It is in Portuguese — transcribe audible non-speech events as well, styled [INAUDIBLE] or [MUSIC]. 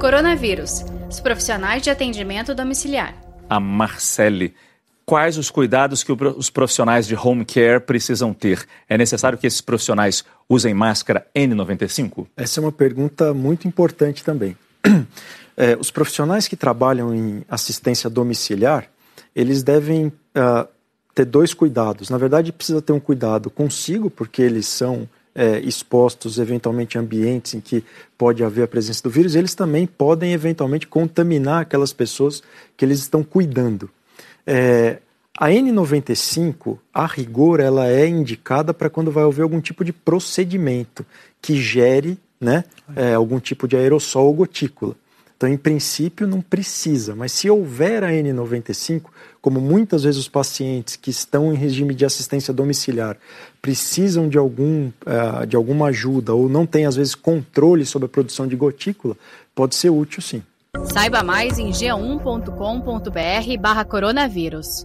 Coronavírus. Os profissionais de atendimento domiciliar. A Marcele. Quais os cuidados que os profissionais de home care precisam ter? É necessário que esses profissionais usem máscara N95? Essa é uma pergunta muito importante também. [CLEARS THROAT] É, os profissionais que trabalham em assistência domiciliar, eles devem uh, ter dois cuidados. Na verdade, precisa ter um cuidado consigo, porque eles são é, expostos eventualmente a ambientes em que pode haver a presença do vírus, eles também podem eventualmente contaminar aquelas pessoas que eles estão cuidando. É, a N95, a rigor, ela é indicada para quando vai haver algum tipo de procedimento que gere né, é, algum tipo de aerossol ou gotícula. Então, em princípio, não precisa, mas se houver a N95, como muitas vezes os pacientes que estão em regime de assistência domiciliar precisam de, algum, uh, de alguma ajuda ou não têm, às vezes, controle sobre a produção de gotícula, pode ser útil sim. Saiba mais em g1.com.br barra coronavírus.